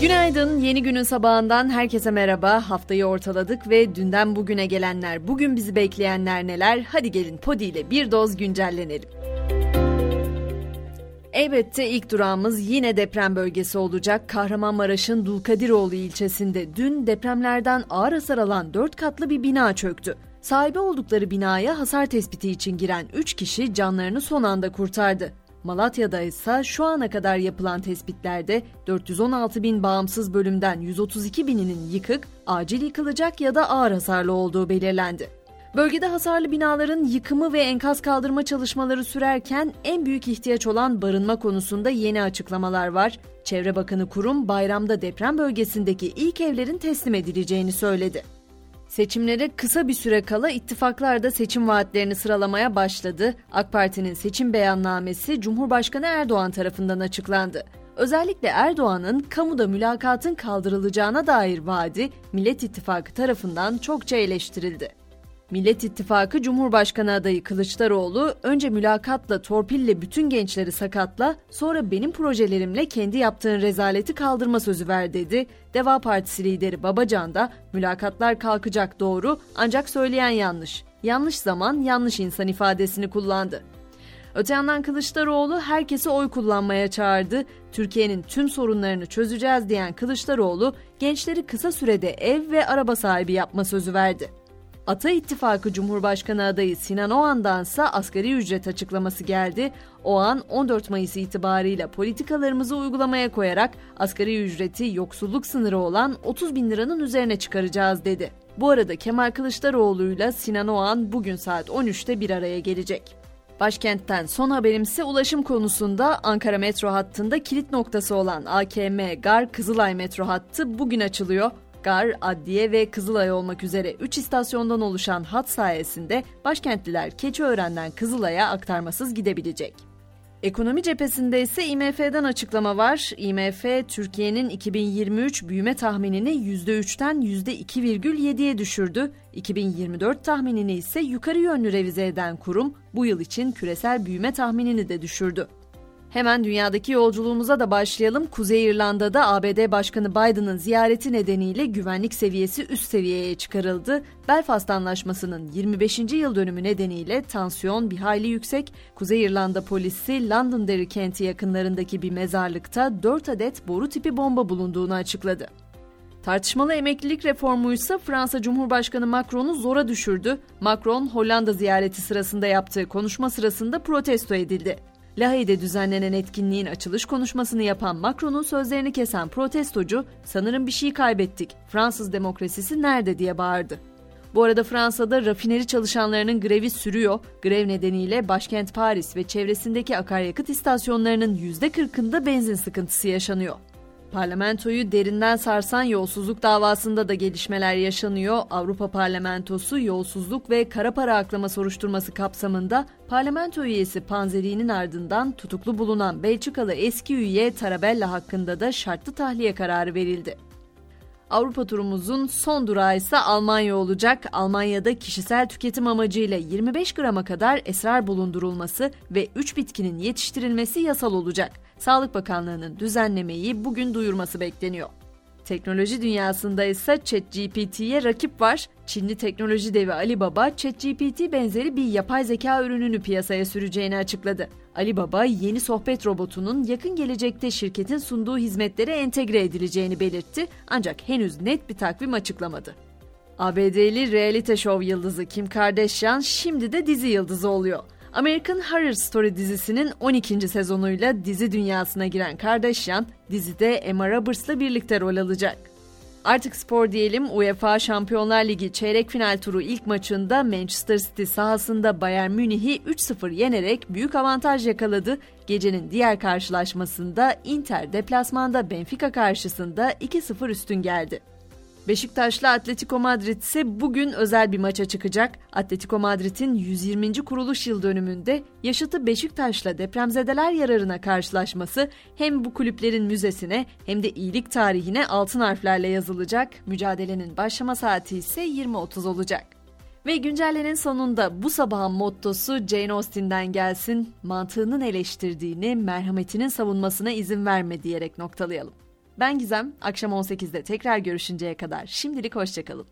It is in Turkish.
Günaydın, yeni günün sabahından herkese merhaba. Haftayı ortaladık ve dünden bugüne gelenler, bugün bizi bekleyenler neler? Hadi gelin Podi ile bir doz güncellenelim. Elbette ilk durağımız yine deprem bölgesi olacak. Kahramanmaraş'ın Dulkadiroğlu ilçesinde dün depremlerden ağır hasar alan 4 katlı bir bina çöktü. Sahibi oldukları binaya hasar tespiti için giren 3 kişi canlarını son anda kurtardı. Malatya'da ise şu ana kadar yapılan tespitlerde 416 bin bağımsız bölümden 132 bininin yıkık, acil yıkılacak ya da ağır hasarlı olduğu belirlendi. Bölgede hasarlı binaların yıkımı ve enkaz kaldırma çalışmaları sürerken en büyük ihtiyaç olan barınma konusunda yeni açıklamalar var. Çevre Bakanı Kurum bayramda deprem bölgesindeki ilk evlerin teslim edileceğini söyledi. Seçimlere kısa bir süre kala ittifaklar da seçim vaatlerini sıralamaya başladı. AK Parti'nin seçim beyannamesi Cumhurbaşkanı Erdoğan tarafından açıklandı. Özellikle Erdoğan'ın kamuda mülakatın kaldırılacağına dair vaadi Millet İttifakı tarafından çokça eleştirildi. Millet İttifakı Cumhurbaşkanı adayı Kılıçdaroğlu önce mülakatla torpille bütün gençleri sakatla sonra benim projelerimle kendi yaptığın rezaleti kaldırma sözü ver dedi. Deva Partisi lideri Babacan da mülakatlar kalkacak doğru ancak söyleyen yanlış. Yanlış zaman yanlış insan ifadesini kullandı. Öte yandan Kılıçdaroğlu herkese oy kullanmaya çağırdı. Türkiye'nin tüm sorunlarını çözeceğiz diyen Kılıçdaroğlu gençleri kısa sürede ev ve araba sahibi yapma sözü verdi. Ata İttifakı Cumhurbaşkanı adayı Sinan Oğan'dansa asgari ücret açıklaması geldi. Oğan 14 Mayıs itibarıyla politikalarımızı uygulamaya koyarak asgari ücreti yoksulluk sınırı olan 30 bin liranın üzerine çıkaracağız dedi. Bu arada Kemal Kılıçdaroğlu'yla Sinan Oğan bugün saat 13'te bir araya gelecek. Başkentten son haberimse ulaşım konusunda Ankara metro hattında kilit noktası olan AKM Gar Kızılay metro hattı bugün açılıyor. Gar, Adliye ve Kızılay olmak üzere 3 istasyondan oluşan hat sayesinde başkentliler Keçiören'den Kızılay'a aktarmasız gidebilecek. Ekonomi cephesinde ise IMF'den açıklama var. IMF, Türkiye'nin 2023 büyüme tahminini %3'ten %2,7'ye düşürdü. 2024 tahminini ise yukarı yönlü revize eden kurum bu yıl için küresel büyüme tahminini de düşürdü. Hemen dünyadaki yolculuğumuza da başlayalım. Kuzey İrlanda'da ABD Başkanı Biden'ın ziyareti nedeniyle güvenlik seviyesi üst seviyeye çıkarıldı. Belfast Anlaşması'nın 25. yıl dönümü nedeniyle tansiyon bir hayli yüksek. Kuzey İrlanda polisi Londonderry kenti yakınlarındaki bir mezarlıkta 4 adet boru tipi bomba bulunduğunu açıkladı. Tartışmalı emeklilik reformu ise Fransa Cumhurbaşkanı Macron'u zora düşürdü. Macron, Hollanda ziyareti sırasında yaptığı konuşma sırasında protesto edildi. Lahey'de düzenlenen etkinliğin açılış konuşmasını yapan Macron'un sözlerini kesen protestocu sanırım bir şey kaybettik. Fransız demokrasisi nerede diye bağırdı. Bu arada Fransa'da rafineri çalışanlarının grevi sürüyor. Grev nedeniyle başkent Paris ve çevresindeki akaryakıt istasyonlarının %40'ında benzin sıkıntısı yaşanıyor. Parlamentoyu derinden sarsan yolsuzluk davasında da gelişmeler yaşanıyor. Avrupa Parlamentosu yolsuzluk ve kara para aklama soruşturması kapsamında parlamento üyesi Panzeri'nin ardından tutuklu bulunan Belçikalı eski üye Tarabella hakkında da şartlı tahliye kararı verildi. Avrupa turumuzun son durağı ise Almanya olacak. Almanya'da kişisel tüketim amacıyla 25 grama kadar esrar bulundurulması ve 3 bitkinin yetiştirilmesi yasal olacak. Sağlık Bakanlığı'nın düzenlemeyi bugün duyurması bekleniyor. Teknoloji dünyasında ise ChatGPT'ye rakip var. Çinli teknoloji devi Alibaba, ChatGPT benzeri bir yapay zeka ürününü piyasaya süreceğini açıkladı. Alibaba, yeni sohbet robotunun yakın gelecekte şirketin sunduğu hizmetlere entegre edileceğini belirtti ancak henüz net bir takvim açıklamadı. ABD'li reality show yıldızı Kim Kardashian şimdi de dizi yıldızı oluyor. American Horror Story dizisinin 12. sezonuyla dizi dünyasına giren Kardashian, dizide Emma Roberts'la birlikte rol alacak. Artık spor diyelim UEFA Şampiyonlar Ligi çeyrek final turu ilk maçında Manchester City sahasında Bayern Münih'i 3-0 yenerek büyük avantaj yakaladı. Gecenin diğer karşılaşmasında Inter deplasmanda Benfica karşısında 2-0 üstün geldi. Beşiktaş'la Atletico Madrid ise bugün özel bir maça çıkacak. Atletico Madrid'in 120. kuruluş yıl dönümünde yaşıtı Beşiktaş'la depremzedeler yararına karşılaşması hem bu kulüplerin müzesine hem de iyilik tarihine altın harflerle yazılacak. Mücadelenin başlama saati ise 20.30 olacak. Ve güncellenin sonunda bu sabahın mottosu Jane Austen'den gelsin, mantığının eleştirdiğini, merhametinin savunmasına izin verme diyerek noktalayalım. Ben Gizem, akşam 18'de tekrar görüşünceye kadar şimdilik hoşçakalın.